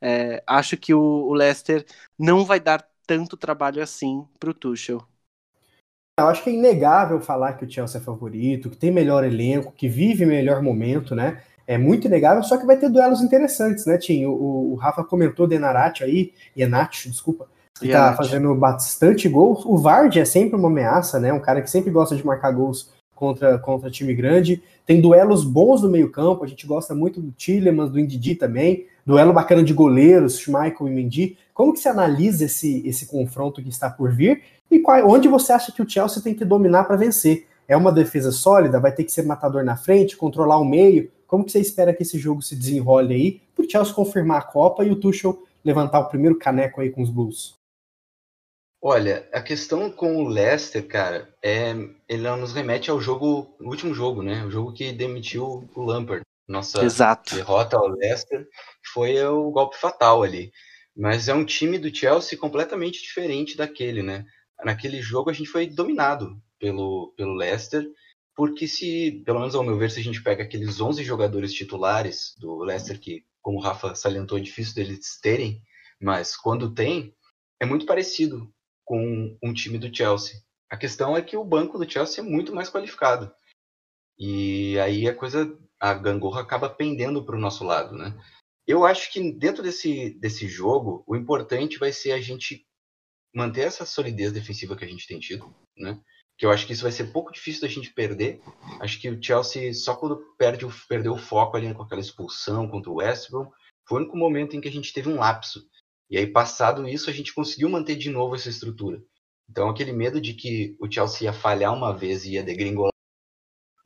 É, acho que o, o Leicester não vai dar tanto trabalho assim para o Tuchel. Eu acho que é inegável falar que o Chelsea é favorito, que tem melhor elenco, que vive melhor momento, né? É muito inegável, só que vai ter duelos interessantes, né, Tim? O, o Rafa comentou Denarate aí, Ianati, desculpa, que tá fazendo bastante gols. O Vard é sempre uma ameaça, né? Um cara que sempre gosta de marcar gols contra, contra time grande. Tem duelos bons no meio-campo, a gente gosta muito do Tillemans, do Indidi também. Duelo bacana de goleiros, Schmeichel e Mendy. Como que você analisa esse, esse confronto que está por vir? E qual, onde você acha que o Chelsea tem que dominar para vencer? É uma defesa sólida? Vai ter que ser matador na frente, controlar o meio? Como que você espera que esse jogo se desenrole aí? Para o Chelsea confirmar a Copa e o Tuchel levantar o primeiro caneco aí com os Blues. Olha, a questão com o Leicester, cara, é ele nos remete ao jogo, último jogo, né? O jogo que demitiu o Lampard. Nossa Exato. derrota ao Leicester foi o golpe fatal ali. Mas é um time do Chelsea completamente diferente daquele, né? Naquele jogo a gente foi dominado pelo, pelo Leicester, porque se, pelo menos ao meu ver, se a gente pega aqueles 11 jogadores titulares do Leicester, que, como o Rafa salientou, é difícil deles terem, mas quando tem, é muito parecido com um time do Chelsea. A questão é que o banco do Chelsea é muito mais qualificado. E aí a coisa, a gangorra acaba pendendo para o nosso lado, né? Eu acho que dentro desse, desse jogo, o importante vai ser a gente manter essa solidez defensiva que a gente tem tido, né? Que eu acho que isso vai ser pouco difícil da gente perder. Acho que o Chelsea, só quando perde perdeu o foco ali com aquela expulsão contra o West Brom, foi o único momento em que a gente teve um lapso. E aí, passado isso, a gente conseguiu manter de novo essa estrutura. Então, aquele medo de que o Chelsea ia falhar uma vez e ia degringolar,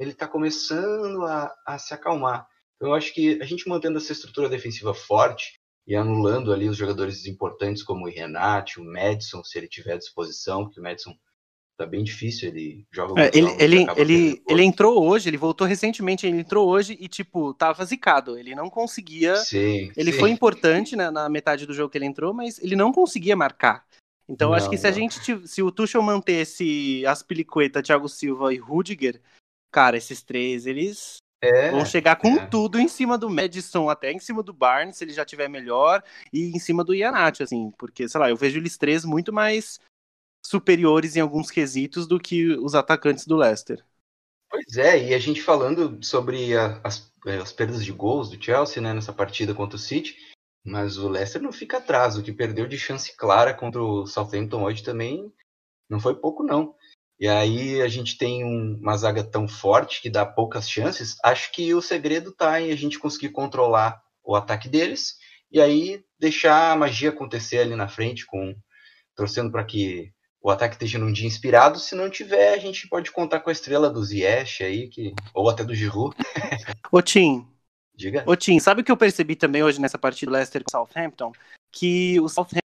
ele está começando a, a se acalmar. Então, eu acho que a gente mantendo essa estrutura defensiva forte e anulando ali os jogadores importantes como o Renate, o Madison, se ele tiver à disposição, porque o Madison tá bem difícil, ele joga é, ele, ele, ele, ele entrou hoje, ele voltou recentemente, ele entrou hoje e, tipo, tava zicado, ele não conseguia, sim, ele sim. foi importante né, na metade do jogo que ele entrou, mas ele não conseguia marcar. Então, Não, acho que se a não. gente, se o Tuchel mantesse Aspilicueta, Thiago Silva e Rudiger, cara, esses três, eles É, vão chegar com é. tudo em cima do Madison, até em cima do Barnes, se ele já tiver melhor, e em cima do Ianati, assim, porque, sei lá, eu vejo eles três muito mais superiores em alguns quesitos do que os atacantes do Leicester. Pois é, e a gente falando sobre a- as, eh, as perdas de gols do Chelsea né, nessa partida contra o City, mas o Leicester não fica atrás. O que perdeu de chance clara contra o Southampton hoje também não foi pouco, não. E aí a gente tem um- uma zaga tão forte que dá poucas chances. Acho que o segredo está em a gente conseguir controlar o ataque deles e aí deixar a magia acontecer ali na frente, com torcendo para que o ataque esteja num dia inspirado. Se não tiver, a gente pode contar com a estrela do Ziyech aí, que, ou até do Giroud. Ô Tim, Diga. ô Tim, sabe o que eu percebi também hoje nessa partida do Leicester com o Southampton? Que o Southampton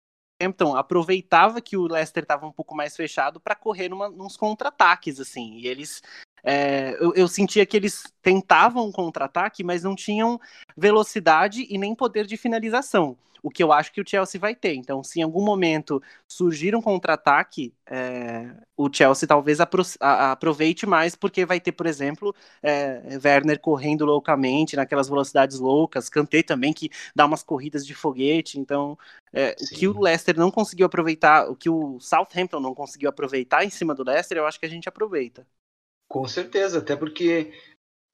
aproveitava que o Leicester estava um pouco mais fechado para correr numa, nos contra-ataques, assim, e eles é, eu, eu sentia que eles tentavam um contra-ataque, mas não tinham velocidade e nem poder de finalização. O que eu acho que o Chelsea vai ter. Então, se em algum momento surgir um contra-ataque, é, o Chelsea talvez apro- aproveite mais, porque vai ter, por exemplo, é, Werner correndo loucamente, naquelas velocidades loucas, Kanté também, que dá umas corridas de foguete. Então, é, o que o Leicester não conseguiu aproveitar, o que o Southampton não conseguiu aproveitar em cima do Leicester, eu acho que a gente aproveita. Com certeza, até porque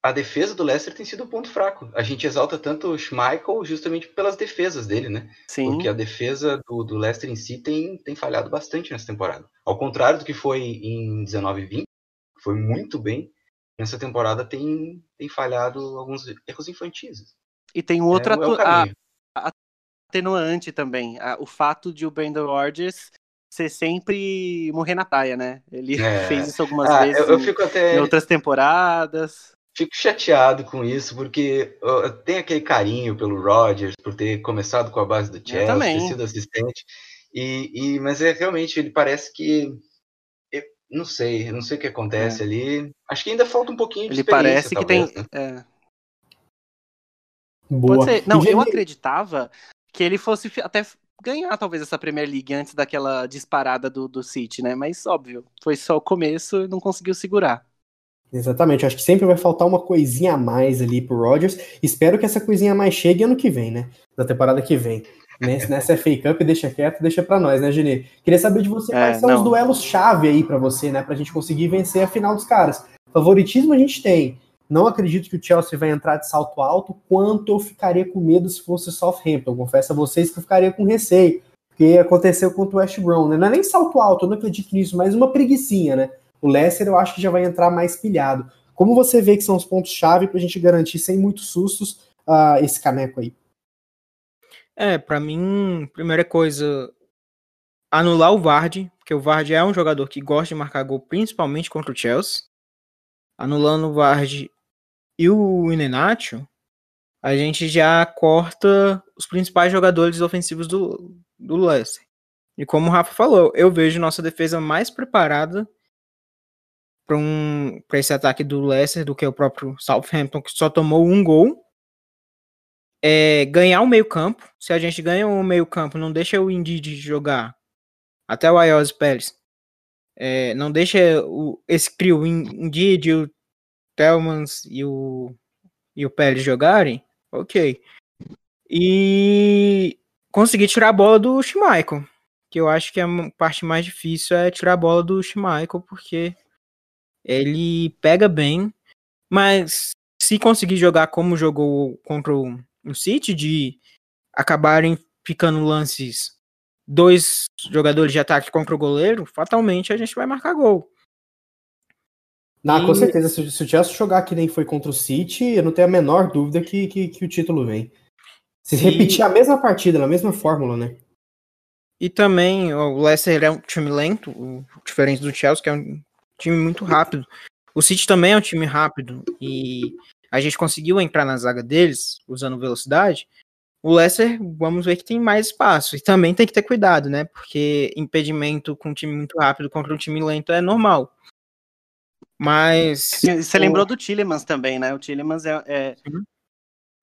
a defesa do Leicester tem sido o ponto fraco. A gente exalta tanto o Schmeichel justamente pelas defesas dele, né? Sim. Porque a defesa do, do Leicester em si tem, tem falhado bastante nessa temporada. Ao contrário do que foi em 19 e 20, que foi muito bem, nessa temporada tem, tem falhado alguns erros infantis. E tem um outro é, é atu- a- caminho. atenuante também, a- o fato de o Brandon Rodgers ser sempre morrer na praia, né? Ele É. fez isso algumas Ah, vezes eu, eu em, fico até em outras temporadas. Fico chateado com isso, porque uh, tem aquele carinho pelo Rodgers, por ter começado com a base do Chelsea, ter sido assistente. E, e, mas é realmente, ele parece que. eu não sei, não sei o que acontece ali. Acho que ainda falta um pouquinho de Ele experiência, parece que tem. talvez, né? é, Boa. Pode ser. Não, eu acreditava que ele fosse até ganhar talvez essa Premier League antes daquela disparada do, do City, né? Mas óbvio, foi só o começo e não conseguiu segurar. Exatamente, acho que sempre vai faltar uma coisinha a mais ali pro Rodgers. Espero que essa coisinha a mais chegue ano que vem, né? Na temporada que vem. Nesse, nessa FA Cup, deixa quieto, deixa pra nós, né, Gene? Queria saber de você É, quais são não. os duelos-chave aí pra você, né? Pra gente conseguir vencer a final dos caras. Favoritismo a gente tem. Não acredito que o Chelsea vai entrar de salto alto, quanto eu ficaria com medo se fosse Southampton. Confesso a vocês que eu ficaria com receio, porque aconteceu contra o West Brom, né? Não é nem salto alto, eu não acredito nisso, mas uma preguiçinha, né? O Leicester eu acho que já vai entrar mais pilhado. Como você vê que são os pontos-chave pra gente garantir sem muitos sustos ah, esse caneco aí? É, pra mim, primeira coisa, anular o Vardy, porque o Vardy é um jogador que gosta de marcar gol, principalmente contra o Chelsea. Anulando o Vardy e o Inenacho, a gente já corta os principais jogadores ofensivos do, do Leicester. E como o Rafa falou, eu vejo nossa defesa mais preparada para um, esse ataque do Leicester do que o próprio Southampton, que só tomou um gol é, ganhar o meio-campo. Se a gente ganha o meio-campo, não deixa o Indeed jogar. Até o Ayos Pérez. É, não deixa o, esse trio, o Indeed, o Telmans e o, e o Pérez jogarem. Ok. E conseguir tirar a bola do Schmeichel. Que eu acho que a parte mais difícil é tirar a bola do Schmeichel, porque ele pega bem. Mas se conseguir jogar como jogou contra o o City de acabarem ficando lances dois jogadores de ataque contra o goleiro, fatalmente a gente vai marcar gol. Não, com E- certeza. Se, se o Chelsea jogar que nem foi contra o City, eu não tenho a menor dúvida que, que, que o título vem. Se E- repetir a mesma partida, na mesma fórmula, né? E também o Leicester é um time lento, diferente do Chelsea, que é um time muito rápido. O City também é um time rápido e a gente conseguiu entrar na zaga deles usando velocidade. O Leicester, vamos ver que tem mais espaço. E também tem que ter cuidado, né? Porque impedimento com um time muito rápido contra um time lento é normal. Mas. Você o- lembrou do Tillemans também, né? O Tillemans é, é,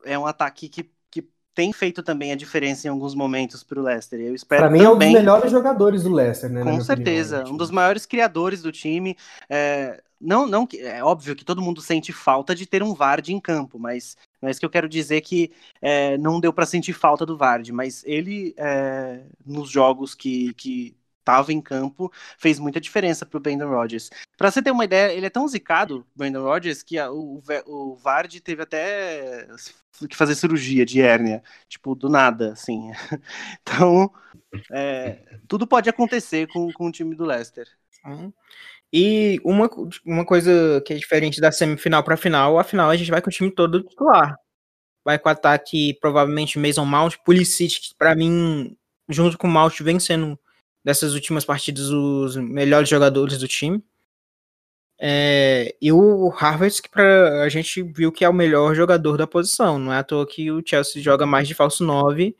é um ataque que, que tem feito também a diferença em alguns momentos para o Leicester. Eu espero Pra mim é um dos também. melhores jogadores do Leicester, né? Com opinião, certeza, né? um dos maiores criadores do time. É, não, não, é óbvio que todo mundo sente falta de ter um Vardy em campo, mas não é isso que eu quero dizer que é, não deu para sentir falta do Vardy, mas ele é, nos jogos que que estava em campo fez muita diferença para o Brandon Rodgers. Para você ter uma ideia, ele é tão zicado, Brandon Rodgers, que a- o, o Vardy teve até que fazer cirurgia de hérnia, tipo do nada, assim. Então é, tudo pode acontecer com, com o time do Leicester. Uhum. E uma, uma coisa que é diferente da semifinal para final, a final a gente vai com o time todo titular. Vai com o ataque, provavelmente Mason Mount, Pulisic, que pra mim, junto com o Mount, vem sendo dessas últimas partidas os melhores jogadores do time. É, e o Harvard, que pra, a gente viu que é o melhor jogador da posição. Não é à toa que o Chelsea joga mais de falso 9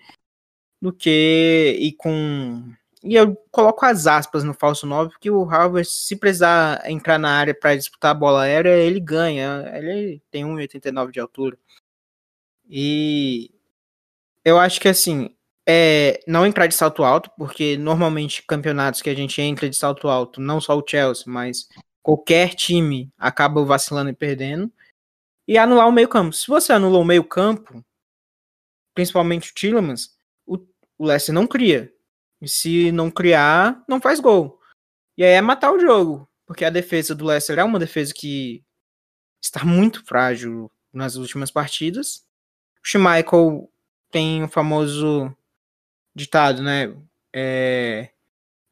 do que e com e eu coloco as aspas no falso 9, porque o Harvard, se precisar entrar na área para disputar a bola aérea, ele ganha. Ele tem 1,89 de altura. E eu acho que assim, é não entrar de salto alto, porque normalmente campeonatos que a gente entra de salto alto, não só o Chelsea, mas qualquer time acaba vacilando e perdendo. E anular o meio-campo. Se você anula o meio-campo, principalmente o Tillemans, o, o Leicester não cria. E se não criar, não faz gol. E aí é matar o jogo. Porque a defesa do Leicester é uma defesa que está muito frágil nas últimas partidas. O Schmeichel tem o famoso ditado, né? É,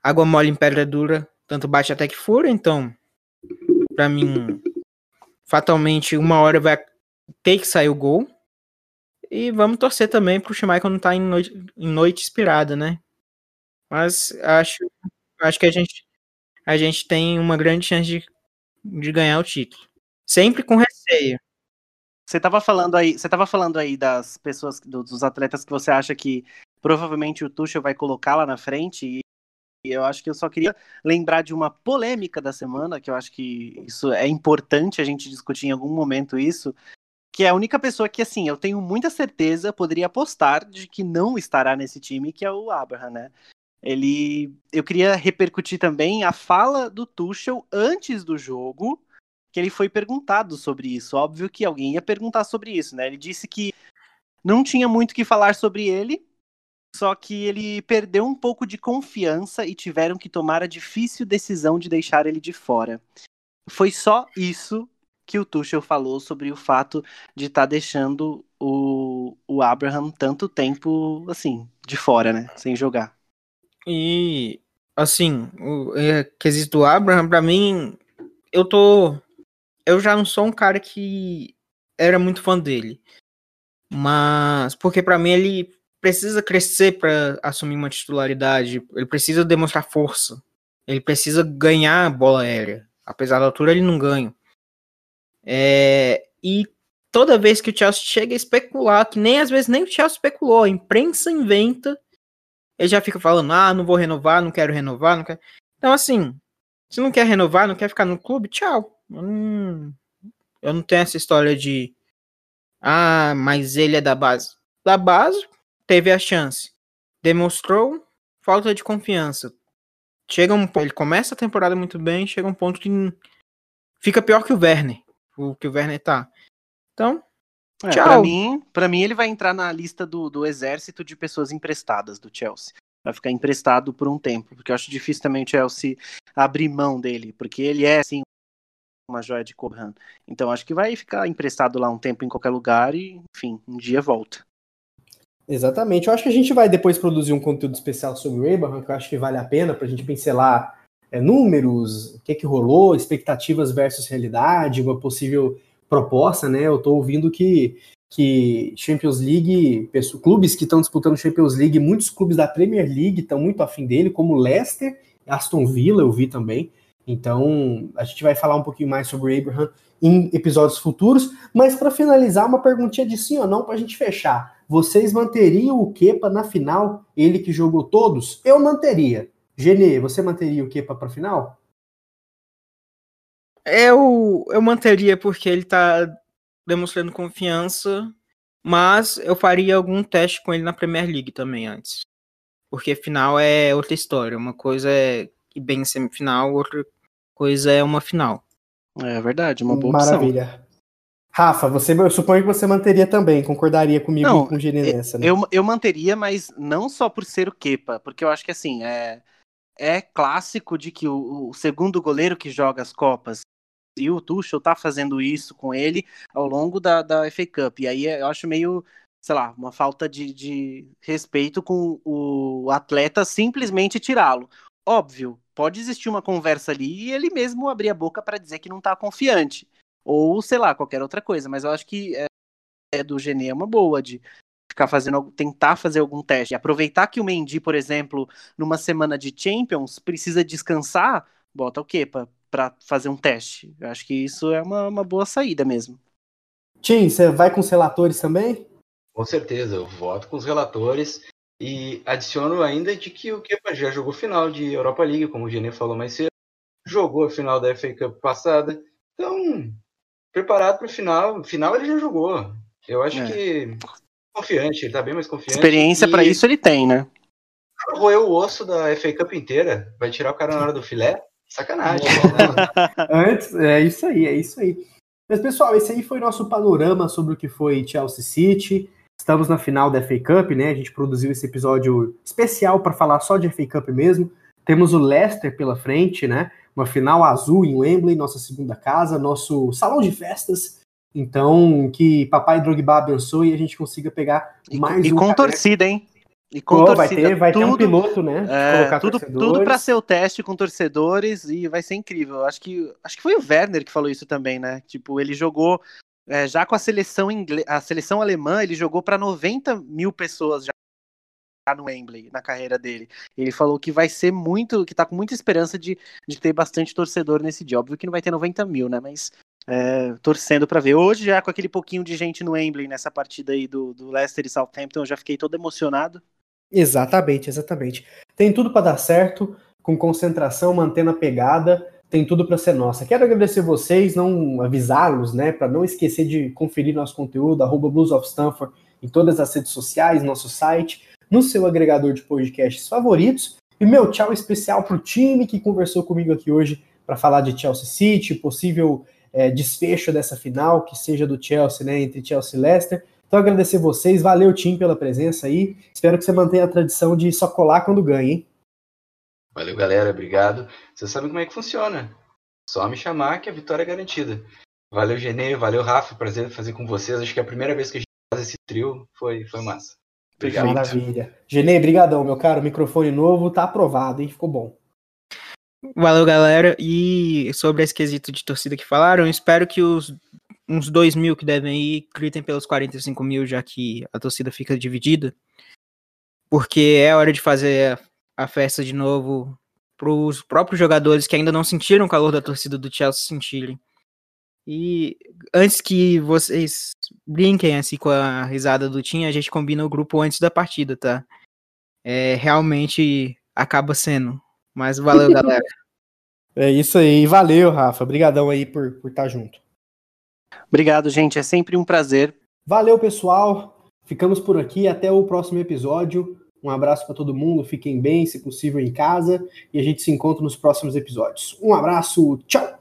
água mole em pedra dura, tanto bate até que fura. Então, pra mim, fatalmente, uma hora vai ter que sair o gol. E vamos torcer também pro Schmeichel não estar em noite, em noite inspirada, né? Mas acho, acho que a gente, a gente tem uma grande chance de, de ganhar o título. Sempre com receio. Você tava falando aí, você tava falando aí das pessoas, dos atletas que você acha que provavelmente o Tuchel vai colocar lá na frente e eu acho que eu só queria lembrar de uma polêmica da semana, que eu acho que isso é importante a gente discutir em algum momento isso, que é a única pessoa que, assim, eu tenho muita certeza, poderia apostar de que não estará nesse time, que é o Abraham, né? Ele, eu queria repercutir também a fala do Tuchel antes do jogo, que ele foi perguntado sobre isso. Óbvio que alguém ia perguntar sobre isso, né? Ele disse que não tinha muito o que falar sobre ele, só que ele perdeu um pouco de confiança e tiveram que tomar a difícil decisão de deixar ele de fora. Foi só isso que o Tuchel falou sobre o fato de estar tá deixando o, o Abraham tanto tempo assim, de fora, né? Sem jogar. E assim, o é, quesito do Abraham, para mim, eu tô. Eu já não sou um cara que era muito fã dele. Mas porque para mim ele precisa crescer para assumir uma titularidade, ele precisa demonstrar força, ele precisa ganhar bola aérea. Apesar da altura, ele não ganha. É, e toda vez que o Chelsea chega a especular, que nem às vezes nem o Chelsea especulou, a imprensa inventa, ele já fica falando: ah, não vou renovar, não quero renovar, não quero. Então, assim, se não quer renovar, não quer ficar no clube, tchau. Eu não, eu não tenho essa história de. Ah, mas ele é da base. Da base, teve a chance. Demonstrou falta de confiança. Chega um, ele começa a temporada muito bem, chega um ponto que fica pior que o Werner, o que o Werner tá. Então, é, tchau. Pra mim, pra mim, ele vai entrar na lista do, do exército de pessoas emprestadas do Chelsea. Vai ficar emprestado por um tempo, porque eu acho difícil também o Chelsea abrir mão dele, porque ele é, assim, uma joia de Cobham. Então acho que vai ficar emprestado lá um tempo em qualquer lugar e, enfim, um dia volta. Exatamente. Eu acho que a gente vai depois produzir um conteúdo especial sobre o Abraham, que eu acho que vale a pena para a gente pincelar é, números, o que, que rolou, expectativas versus realidade, uma possível proposta, né? Eu estou ouvindo que, que Champions League, clubes que estão disputando Champions League, muitos clubes da Premier League estão muito afim dele, como Leicester, Aston Villa, eu vi também. Então, a gente vai falar um pouquinho mais sobre o Abraham em episódios futuros, mas para finalizar, uma perguntinha de sim ou não para a gente fechar. Vocês manteriam o Kepa na final? Ele que jogou todos? Eu manteria. Genê, você manteria o Kepa para final? Eu, eu manteria porque ele tá demonstrando confiança, mas eu faria algum teste com ele na Premier League também antes. Porque final é outra história. Uma coisa é bem semifinal, outra coisa é uma final. É verdade, uma boa Maravilha. Opção. Rafa, você, eu suponho que você manteria também, concordaria comigo não, com o Gene nessa, né? Eu, eu manteria, mas não só por ser o Kepa, porque eu acho que assim, é, é clássico de que o, o segundo goleiro que joga as Copas e o Tuchel tá fazendo isso com ele ao longo da, da FA Cup. E aí eu acho meio, sei lá, uma falta de, de respeito com o atleta simplesmente tirá-lo. Óbvio, pode existir uma conversa ali e ele mesmo abrir a boca para dizer que não tá confiante. Ou, sei lá, qualquer outra coisa. Mas eu acho que é, é do Genê é uma boa de ficar fazendo, tentar fazer algum teste. Aproveitar que o Mendy, por exemplo, numa semana de Champions, precisa descansar, bota o quê? Para fazer um teste. Eu acho que isso é uma, uma boa saída mesmo. Tim, você vai com os relatores também? Com certeza, eu voto com os relatores. E adiciono ainda de que o Kepa já jogou final de Europa League, como o Genê falou mais cedo. Jogou a final da FA Cup passada. Então, preparado para o final. Final ele já jogou. Eu acho é. que confiante, ele tá bem mais confiante. Experiência e... para isso ele tem, né? Roeu o osso da FA Cup inteira. Vai tirar o cara na hora do filé? Sacanagem. Antes, é isso aí, é isso aí. Mas, pessoal, esse aí foi nosso panorama sobre o que foi Chelsea City. Estamos na final da FA Cup, né? A gente produziu esse episódio especial para falar só de FA Cup mesmo. Temos o Leicester pela frente, né? uma final azul em Wembley, nossa segunda casa, nosso salão de festas. Então, que papai Drogba abençoe e a gente consiga pegar mais e, um. E com caneco. torcida, hein? E com Pô, torcida. Vai ter, vai tudo, ter um piloto, né? É, tudo tudo para ser o teste com torcedores e vai ser incrível. Acho que acho que foi o Werner que falou isso também, né? Tipo, ele jogou é, já com a seleção ingle... a seleção alemã, ele jogou para 90 mil pessoas já no Wembley na carreira dele. Ele falou que vai ser muito, que tá com muita esperança de, de ter bastante torcedor nesse dia. Óbvio que não vai ter 90 mil, né? Mas é, torcendo para ver. Hoje, já com aquele pouquinho de gente no Wembley nessa partida aí do, do Leicester e Southampton, eu já fiquei todo emocionado. Exatamente, exatamente. Tem tudo para dar certo, com concentração, mantendo a pegada, tem tudo para ser nossa. Quero agradecer vocês, não avisá-los, né, para não esquecer de conferir nosso conteúdo, arroba Blues of Stanford, em todas as redes sociais, nosso site, no seu agregador de podcasts favoritos. E meu tchau especial para o time que conversou comigo aqui hoje para falar de Chelsea City, possível é, desfecho dessa final, que seja do Chelsea, né, entre Chelsea e Leicester. Então agradecer vocês, valeu Tim pela presença aí. Espero que você mantenha a tradição de só colar quando ganha, hein? Valeu, galera, obrigado. Você sabe como é que funciona. Só me chamar que a vitória é garantida. Valeu, Genê, valeu, Rafa, prazer fazer com vocês. Acho que é a primeira vez que a gente faz esse trio foi, foi massa. Obrigado. Maravilha. Genê, brigadão, meu caro. Microfone novo, tá aprovado, hein? Ficou bom. Valeu, galera. E sobre esse quesito de torcida que falaram, espero que os uns 2 mil que devem ir gritem pelos 45 mil, já que a torcida fica dividida. Porque é hora de fazer a festa de novo para os próprios jogadores que ainda não sentiram o calor da torcida do Chelsea sentirem. E antes que vocês brinquem assim com a risada do Tim, a gente combina o grupo antes da partida, tá? É, realmente acaba sendo. Mas valeu, galera. É isso aí. Valeu, Rafa. Obrigadão aí por, por estar junto. Obrigado, gente. É sempre um prazer. Valeu, pessoal. Ficamos por aqui. Até o próximo episódio. Um abraço para todo mundo. Fiquem bem, se possível, em casa. E a gente se encontra nos próximos episódios. Um abraço. Tchau.